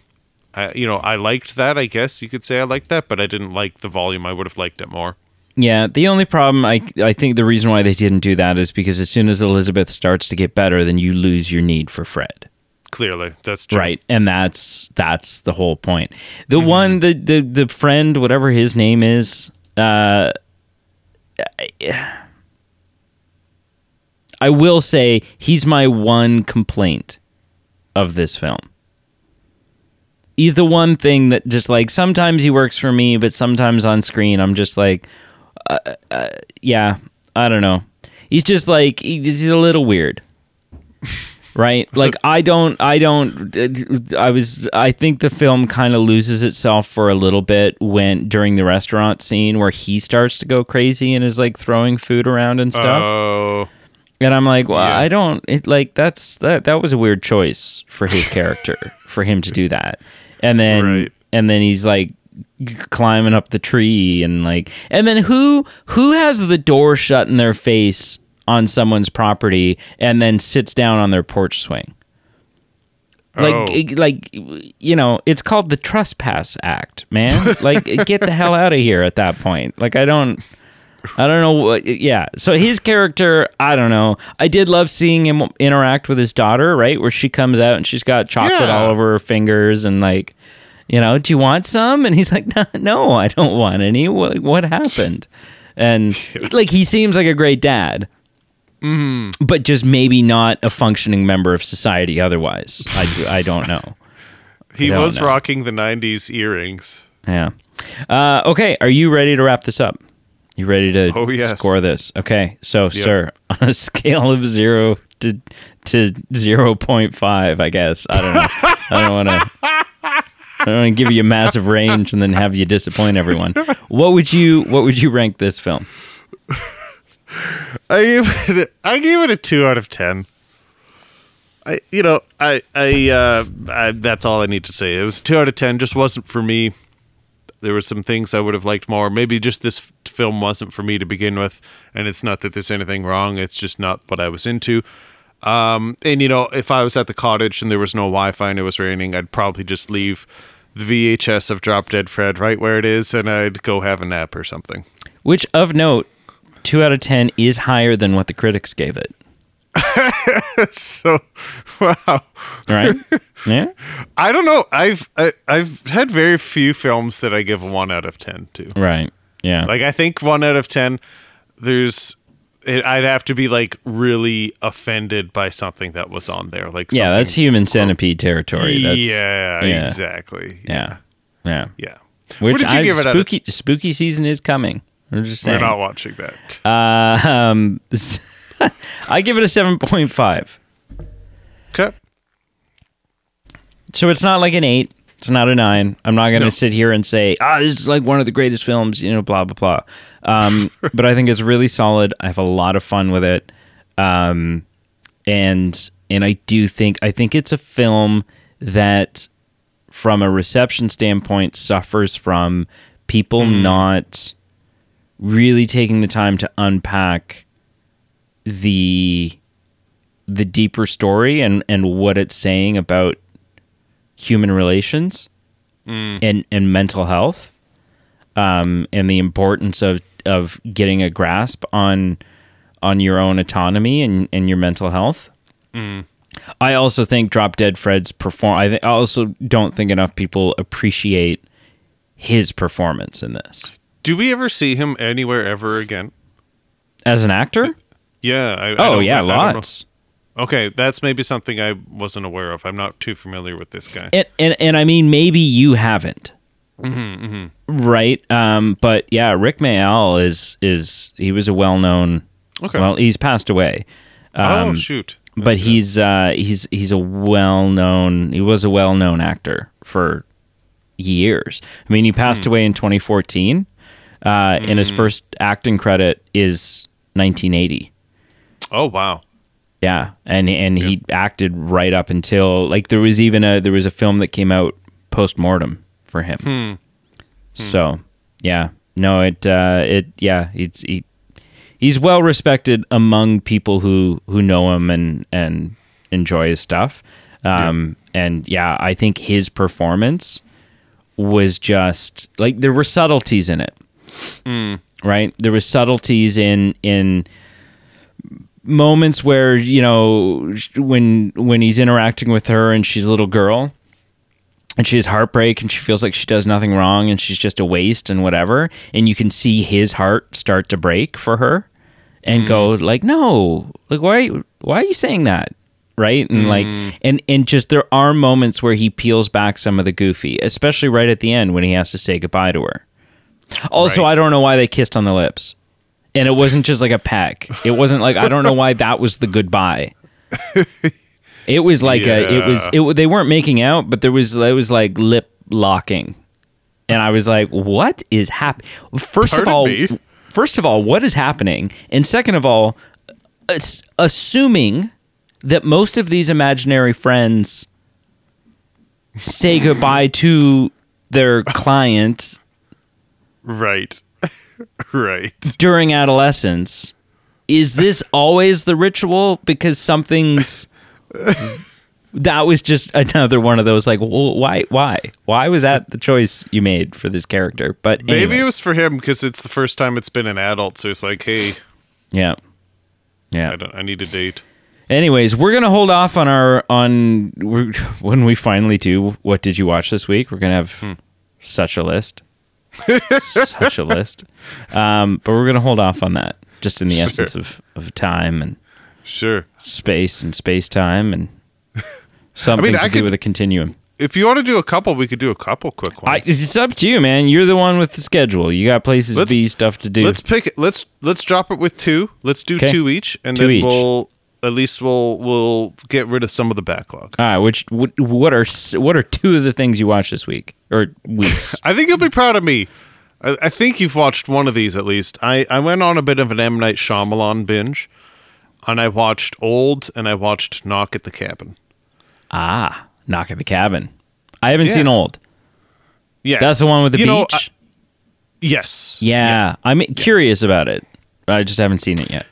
I, you know, I liked that. I guess you could say I liked that, but I didn't like the volume. I would have liked it more. Yeah, the only problem I I think the reason why they didn't do that is because as soon as Elizabeth starts to get better, then you lose your need for Fred. Clearly, that's true. Right. And that's that's the whole point. The one the, the the friend, whatever his name is, uh I will say he's my one complaint of this film. He's the one thing that just like sometimes he works for me, but sometimes on screen I'm just like, uh, uh, yeah, I don't know. He's just like he's a little weird, right? Like I don't, I don't. Uh, I was, I think the film kind of loses itself for a little bit when during the restaurant scene where he starts to go crazy and is like throwing food around and stuff. Oh, And I'm like, well, Yeah. I don't it, like that's that that was a weird choice for his character for him to do that. And then Right. and then he's like climbing up the tree and like and then who who has the door shut in their face on someone's property and then sits down on their porch swing? Like, Oh. it- like, you know, it's called the Trespass Act, man. like, get the hell out of here at that point. Like, I don't, I don't know what. Yeah. So his character, I don't know. I did love seeing him interact with his daughter, right? Where she comes out and she's got chocolate Yeah. all over her fingers and like, you know, do you want some? And he's like, no, no I don't want any. What, what happened? And like, he seems like a great dad. But just maybe not a functioning member of society otherwise. I, I don't know. he don't was know. rocking the '90s earrings. Yeah. Uh, okay. Are you ready to wrap this up? You ready to Oh, yes. score this? Okay. So, sir, on a scale of zero to to zero point five, I guess I don't know. I don't want to. I don't want to give you a massive range and then have you disappoint everyone. What would you What would you rank this film? I gave it. A, I gave it a two out of ten. I, you know, I, I, uh, I, that's all I need to say. It was two out of ten. Just wasn't for me. There were some things I would have liked more. Maybe just this f- film wasn't for me to begin with. And it's not that there's anything wrong. It's just not what I was into. Um, and you know, if I was at the cottage and there was no Wi-Fi and it was raining, I'd probably just leave the VHS of Drop Dead Fred right where it is, and I'd go have a nap or something. Which, of note, two out of ten is higher than what the critics gave it. so, wow. Right? yeah. I don't know. I've I, I've had very few films that I give a one out of ten to. Right. Yeah. Like I think one out of ten, there's it, I'd have to be like really offended by something that was on there. Like yeah, that's human centipede territory. That's, yeah, yeah. exactly. Yeah. Yeah. yeah. Which did you I, give it? out of- spooky spooky season is coming. I'm just We're not watching that. Uh, um, I give it a seven point five. Okay. So it's not like an eight. It's not a nine. I'm not going to No. sit here and say, ah, this is like one of the greatest films, you know, blah, blah, blah. Um, but I think it's really solid. I have a lot of fun with it. Um, and, and I do think, I think it's a film that, from a reception standpoint, suffers from people not really taking the time to unpack the the deeper story and and what it's saying about human relations and and mental health um and the importance of of getting a grasp on on your own autonomy and and your mental health. I also think Drop Dead Fred's perform. I, th- I also don't think enough people appreciate his performance in this Do we ever see him anywhere ever again? as an actor. Yeah. I, Oh yeah, I don't lots. Okay, that's maybe something I wasn't aware of. I'm not too familiar with this guy. and, and and I mean maybe you haven't, right? Um, but yeah, Rik Mayall is is he was a well known. Okay. Well, he's passed away, oh shoot. but That's good. he's uh, he's he's a well known. He was a well known actor for years. I mean, he passed Hmm. away in 2014, uh, and his first acting credit is 1980. Oh wow. Yeah, and and he acted right up until like there was even a there was a film that came out post mortem for him. So yeah, no, it uh, it yeah, it's he, he's well respected among people who who know him and and enjoy his stuff. Um, and yeah, I think his performance was just like there were subtleties in it. Mm. Right, there was subtleties in in moments where you know when when he's interacting with her and she's a little girl and she has heartbreak and she feels like she does nothing wrong and she's just a waste and whatever and you can see his heart start to break for her and go mm. like no like why why are you saying that? Right? And like mm. and and just there are moments where he peels back some of the goofy especially right at the end when he has to say goodbye to her also Right. i don't know why they kissed on the lips and it wasn't just like a peck. It wasn't like I don't know why that was the goodbye. It was like a it was it they weren't making out, but there was it was like lip locking. And I was like, "What is happening?" First Pardon of all, me? first of all, what is happening? And second of all, assuming that most of these imaginary friends say goodbye to their client Right. right. during adolescence is this always the ritual? Because something's that was just another one of those like wh- why why? Why was that the choice you made for this character? But Maybe it was for him because it's the first time it's been an adult, so it's like, hey, yeah. Yeah. I don't I need a date. anyways we're gonna hold off on our on when we finally do what did you watch this week? We're gonna have hmm. such a list such a list um but we're gonna hold off on that just in the Sure. essence of of time and Sure. space and space time and something I to do could- with a continuum. If you want to do a couple, we could do a couple quick I, ones. it's up to you, man. You're the one with the schedule. You got places to Let's- be, stuff to do. let's pick it. Let's let's drop it with two. Let's do 'Kay. two each, and Two then each. we'll at least we'll we'll get rid of some of the backlog. All right, which what, what are what are two of the things you watched this week or weeks? I think you'll be proud of me. I, I think you've watched one of these at least. I, I went on a bit of an M Night Shyamalan binge, and I watched Old and I watched Knock at the Cabin. ah, Knock at the Cabin. I haven't Yeah. seen Old. Yeah, That's the one with the You know, beach. I- yes. yeah, I'm curious about it. I just haven't seen it yet.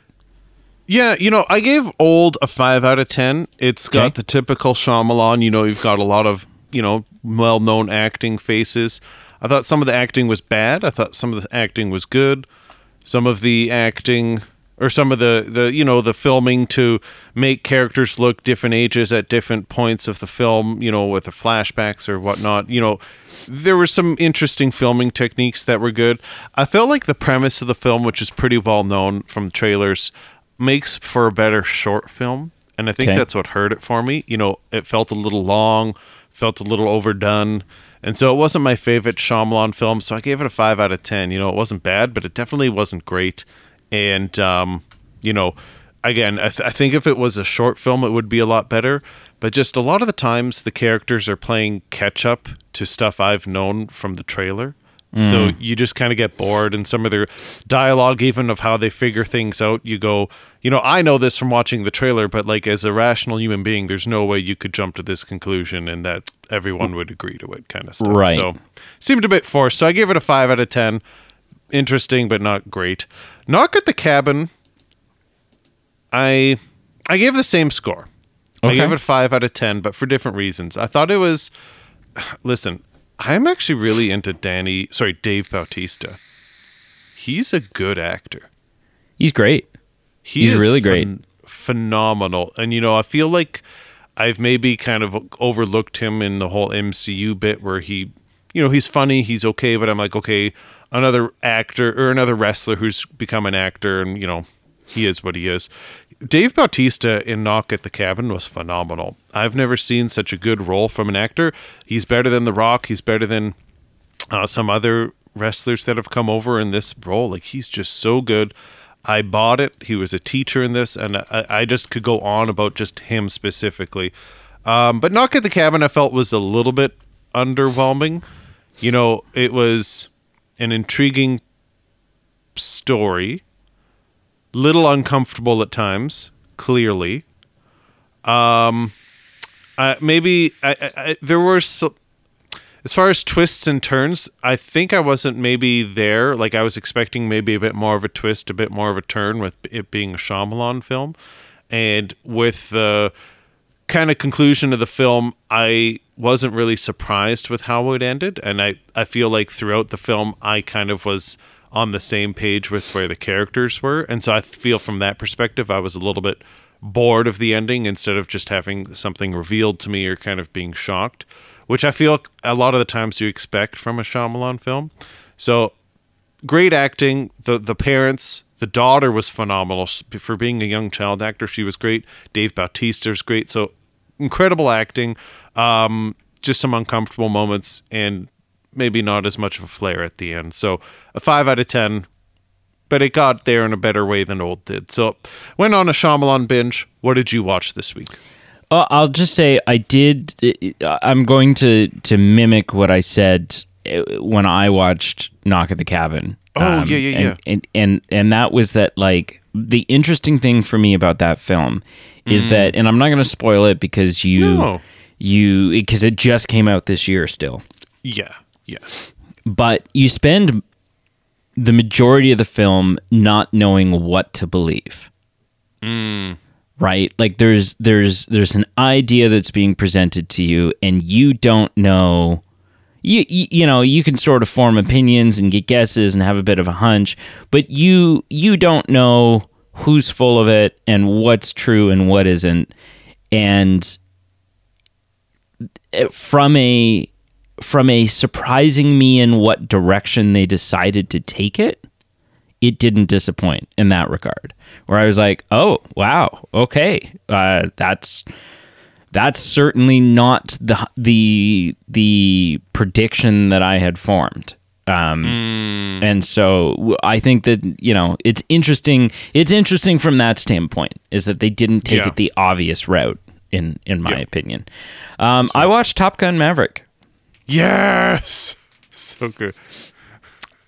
Yeah, you know, I gave Old a five out of ten. It's got Okay. the typical Shyamalan. You know, you've got a lot of you know well-known acting faces. I thought some of the acting was bad. I thought some of the acting was good. Some of the acting or some of the the you know the filming to make characters look different ages at different points of the film. You know, with the flashbacks or whatnot. You know, there were some interesting filming techniques that were good. I felt like the premise of the film, which is pretty well known from trailers, makes for a better short film. And I think Okay. that's what hurt it for me. You know, it felt a little long, felt a little overdone. And so it wasn't my favorite Shyamalan film. So I gave it a five out of 10. You know, it wasn't bad, but it definitely wasn't great. And, um, you know, again, I, th- I think if it was a short film, it would be a lot better. But just a lot of the times, the characters are playing catch up to stuff I've known from the trailer. So mm. you just kind of get bored, and some of their dialogue, even of how they figure things out, you go, you know, I know this from watching the trailer, but like as a rational human being, there's no way you could jump to this conclusion and that everyone would agree to it, kind of stuff. Right. So seemed a bit forced. So I gave it a five out of ten. Interesting, but not great. Knock at the cabin. I I gave the same score. I gave it five out of ten, but for different reasons. I thought it was. Listen, I'm actually really into Danny. Sorry, Dave Bautista. He's a good actor. He's great. He He's really great. phenomenal. And you know, I feel like I've maybe kind of overlooked him in the whole MCU bit where he, you know, he's funny, he's okay, but I'm like, okay, another actor or another wrestler who's become an actor, and you know, he is what he is. Dave Bautista in Knock at the Cabin was phenomenal. I've never seen such a good role from an actor. He's better than The Rock. He's better than uh, some other wrestlers that have come over in this role. Like he's just so good. I bought it. He was a teacher in this, and I, I just could go on about just him specifically. Um, but Knock at the Cabin, I felt was a little bit underwhelming. You know, it was an intriguing story, little uncomfortable at times, clearly. Um, uh, maybe I, I, I, there were so, as far as twists and turns, I think I wasn't maybe there. Like I was expecting maybe a bit more of a twist, a bit more of a turn with it being a Shyamalan film, and with the kind of conclusion of the film, I wasn't really surprised with how it ended, and I I feel like throughout the film, I kind of was on the same page with where the characters were, and so I feel from that perspective, I was a little bit bored of the ending instead of just having something revealed to me or kind of being shocked, which I feel a lot of the times you expect from a Shyamalan film. So great acting. The the parents, the daughter was phenomenal for being a young child actor. She was great. Dave Bautista was great. So incredible acting. Um, just some uncomfortable moments and maybe not as much of a flair at the end. So a five out of ten. But it got there in a better way than old did. So went on a Shyamalan binge. What did you watch this week? Uh, I'll just say I did. uh, I'm going to to mimic what I said uh, when I watched Knock at the Cabin. Oh, yeah, yeah, yeah. And, and and that was that like the interesting thing for me about that film is that, and I'm not going to spoil it because you Mm. No. you because it just came out this year still, Yeah, yeah. but you spend the majority of the film not knowing what to believe. Mm. Right? Like there's there's there's an idea that's being presented to you and you don't know you, you you know, you can sort of form opinions and get guesses and have a bit of a hunch, but you you don't know who's full of it and what's true and what isn't. And eh, from a from a surprising me in what direction they decided to take it, it didn't disappoint in that regard. Where I was like, "Oh, wow, okay, uh, that's that's certainly not the the the prediction that I had formed." Um, And so I think that you know it's interesting. It's interesting from that standpoint is that they didn't take Yeah. it the obvious route. In in my Yeah. opinion, um, I watched Top Gun Maverick Yes. So good.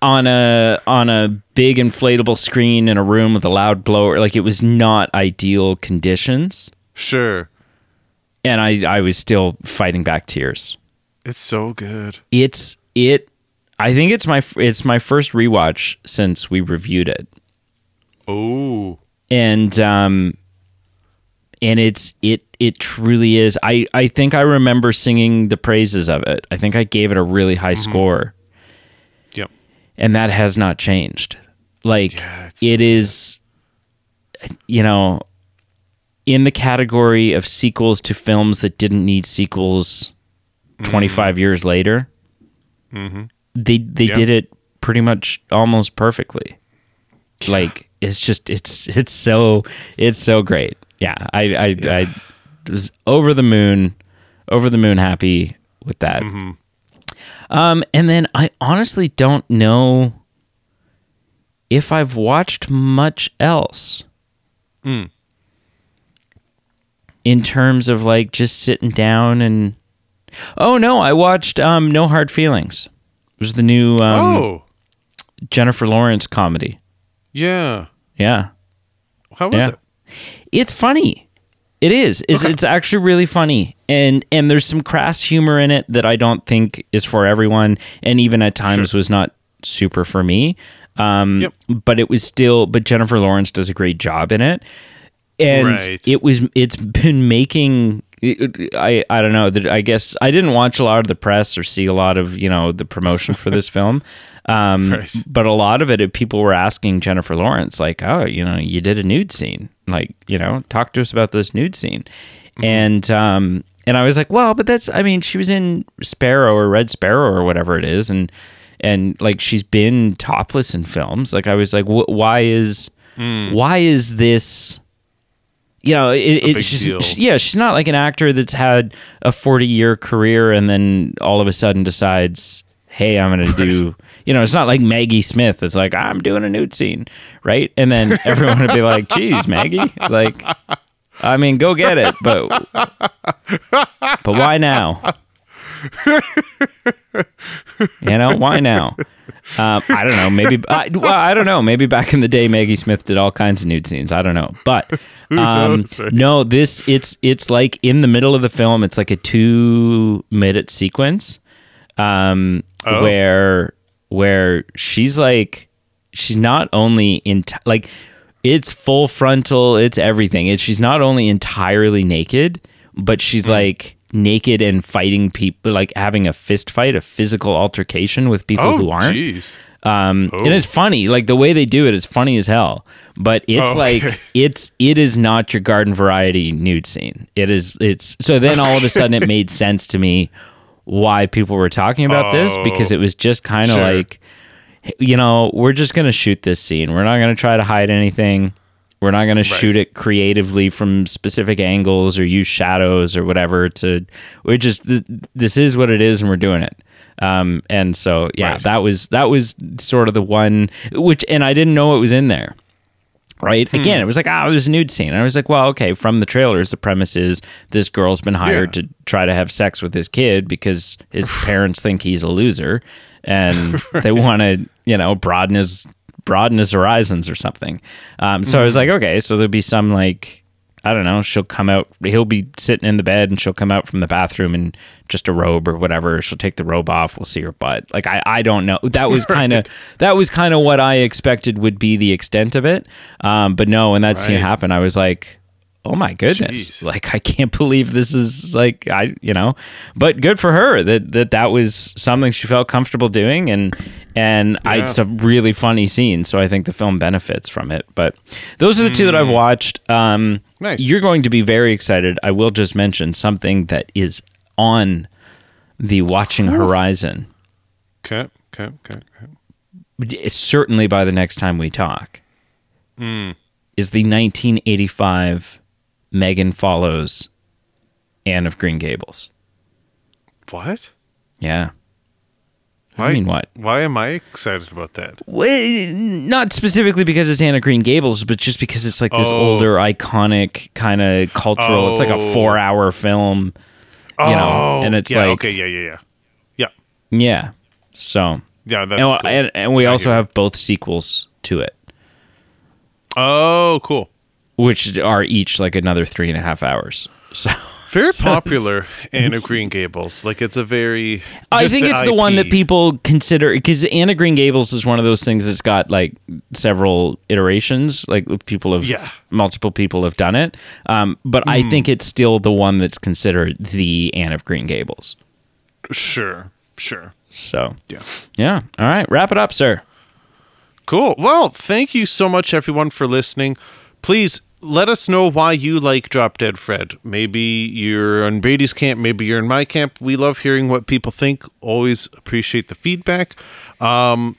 on a on a big inflatable screen in a room with a loud blower. Like it was not ideal conditions, Sure. and I I was still fighting back tears. It's so good. it's it i think it's my it's my first rewatch since we reviewed it Oh. and um and it's it it truly is. I i think i remember singing the praises of it. I think i gave it a really high mm-hmm. score. Yep. and that has not changed. Like Yeah, it's it is you know in the category of sequels to films that didn't need sequels mm-hmm. 25 years later mm-hmm. they they Yeah. did it pretty much almost perfectly. Like it's just it's it's so it's so great yeah i i, I was over the moon over the moon happy with that um and then i honestly don't know if i've watched much else in terms of like just sitting down and oh no i watched um no hard feelings it was the new um, oh. jennifer lawrence comedy Yeah. yeah How was Yeah. it? It's funny. It is. It's, it's actually really funny. And and there's some crass humor in it that i don't think is for everyone. And even at times Sure. was not super for me. Um Yep. but it was still but jennifer lawrence does a great job in it. And Right. it was it's been making I I don't know. That I guess I didn't watch a lot of the press or see a lot of you know the promotion for this film, um, Right. but a lot of it people were asking Jennifer Lawrence like oh you know you did a nude scene. Like you know talk to us about this nude scene, and um and I was like well but that's I mean she was in Sparrow or Red Sparrow or whatever it is and and like she's been topless in films. Like I was like why is why is this you know, it, it she's, she- yeah, she's not like an actor that's had a 40 year career and then all of a sudden decides, hey, I'm going to do, you know, it's not like Maggie Smith. It's like, I'm doing a nude scene, right? And then everyone would be like, geez, Maggie, like, I mean, go get it, but, but why now? you know, why now? Um, I don't know. Maybe I, well, I don't know. Maybe back in the day, Maggie Smith did all kinds of nude scenes. I don't know, but um, knows, right? no, this it's it's like in the middle of the film. It's like a two minute sequence um, Oh. where where she's like she's not only in like it's full frontal. It's everything. It's she's not only entirely naked, but she's Hmm. like naked and fighting people, like having a fist fight, a physical altercation with people Oh, who aren't. jeez. Um, Oh. and it's funny, like the way they do it is funny as hell. But it's Oh, like okay. it's it is not your garden variety nude scene. It is it's so then all of a sudden it made sense to me why people were talking about this because Oh, it was just kind of sure. like you know we're just gonna shoot this scene. We're not gonna try to hide anything. We're not going to shoot it creatively from specific angles or use shadows or whatever. To we're just this is what it is, and we're doing it. Um, and so yeah, Right. that was that was sort of the one which, and I didn't know it was in there. Right. Hmm. Again, it was like, ah, there's a nude scene. And I was like, well, okay, from the trailers, the premise is this girl's been hired Yeah. to try to have sex with his kid because his parents think he's a loser and they want to, you know, broaden his broaden his horizons or something. Um, so I was like, Mm-hmm. okay, so there'll be some like I don't know, she'll come out he'll be sitting in the bed and she'll come out from the bathroom in just a robe or whatever. She'll take the robe off, we'll see her butt. Like I, I don't know. That was kind of that was kind of what I expected would be the extent of it. Um, but no, when that scene Right. happened, I was like, oh my goodness Jeez. like i can't believe this is like i you know but good for her that that that was something she felt comfortable doing and and I, it's a really funny scene so i think the film benefits from it but those are the two that i've watched um Nice. you're going to be very excited i will just mention something that is on the watching horizon Okay. Okay. Okay. okay. certainly by the next time we talk is the 1985 megan follows anne of green gables What? Yeah. Why, mean, what? Why am I excited about that? Well, not specifically because it's Anne of Green Gables, but just because it's like this Oh. older, iconic kind of cultural. It's like a Oh. four-hour film, you know, oh. and it's yeah, like, okay, yeah, yeah, yeah, yeah, yeah. So, yeah. That's and, cool. and, and we I also have both sequels to it, oh, cool. Which are each like another three and a half hours. So, Very So popular, Anne of Green Gables. Like it's a very. I think it's the one that people consider because Anne of Green Gables is one of those things that's got like several iterations. Like people have, Yeah. multiple people have done it. Um, but I Hmm. think it's still the one that's considered the Anne of Green Gables. Sure, sure. So Yeah. yeah, all right, wrap it up, sir. Cool. Well, thank you so much, everyone, for listening. Please let us know why you like Drop Dead Fred. Maybe you're in Brady's camp, maybe you're in my camp. We love hearing what people think. Always appreciate the feedback. Um,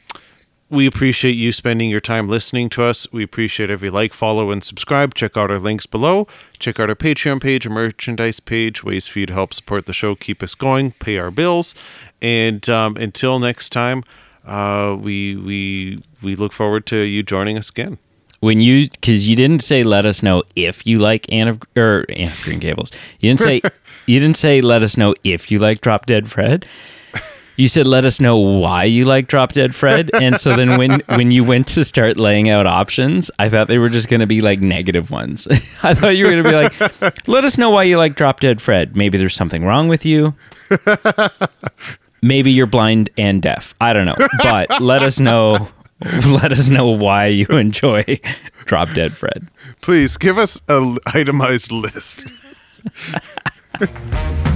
we appreciate you spending your time listening to us. We appreciate every like, follow, and subscribe. Check out our links below. Check out our Patreon page, our merchandise page, ways for you to help support the show, keep us going, pay our bills. And um, until next time, uh, we we we look forward to you joining us again. When you because you didn't say let us know if you like Anne of or Anne of Green Gables. You didn't say you didn't say let us know if you like Drop Dead Fred. You said let us know why you like Drop Dead Fred. And so then when when you went to start laying out options, I thought they were just going to be like negative ones. I thought you were going to be like let us know why you like Drop Dead Fred. Maybe there's something wrong with you. Maybe you're blind and deaf. I don't know. But let us know let us know why you enjoy Drop Dead Fred. Please give us a l- itemized list.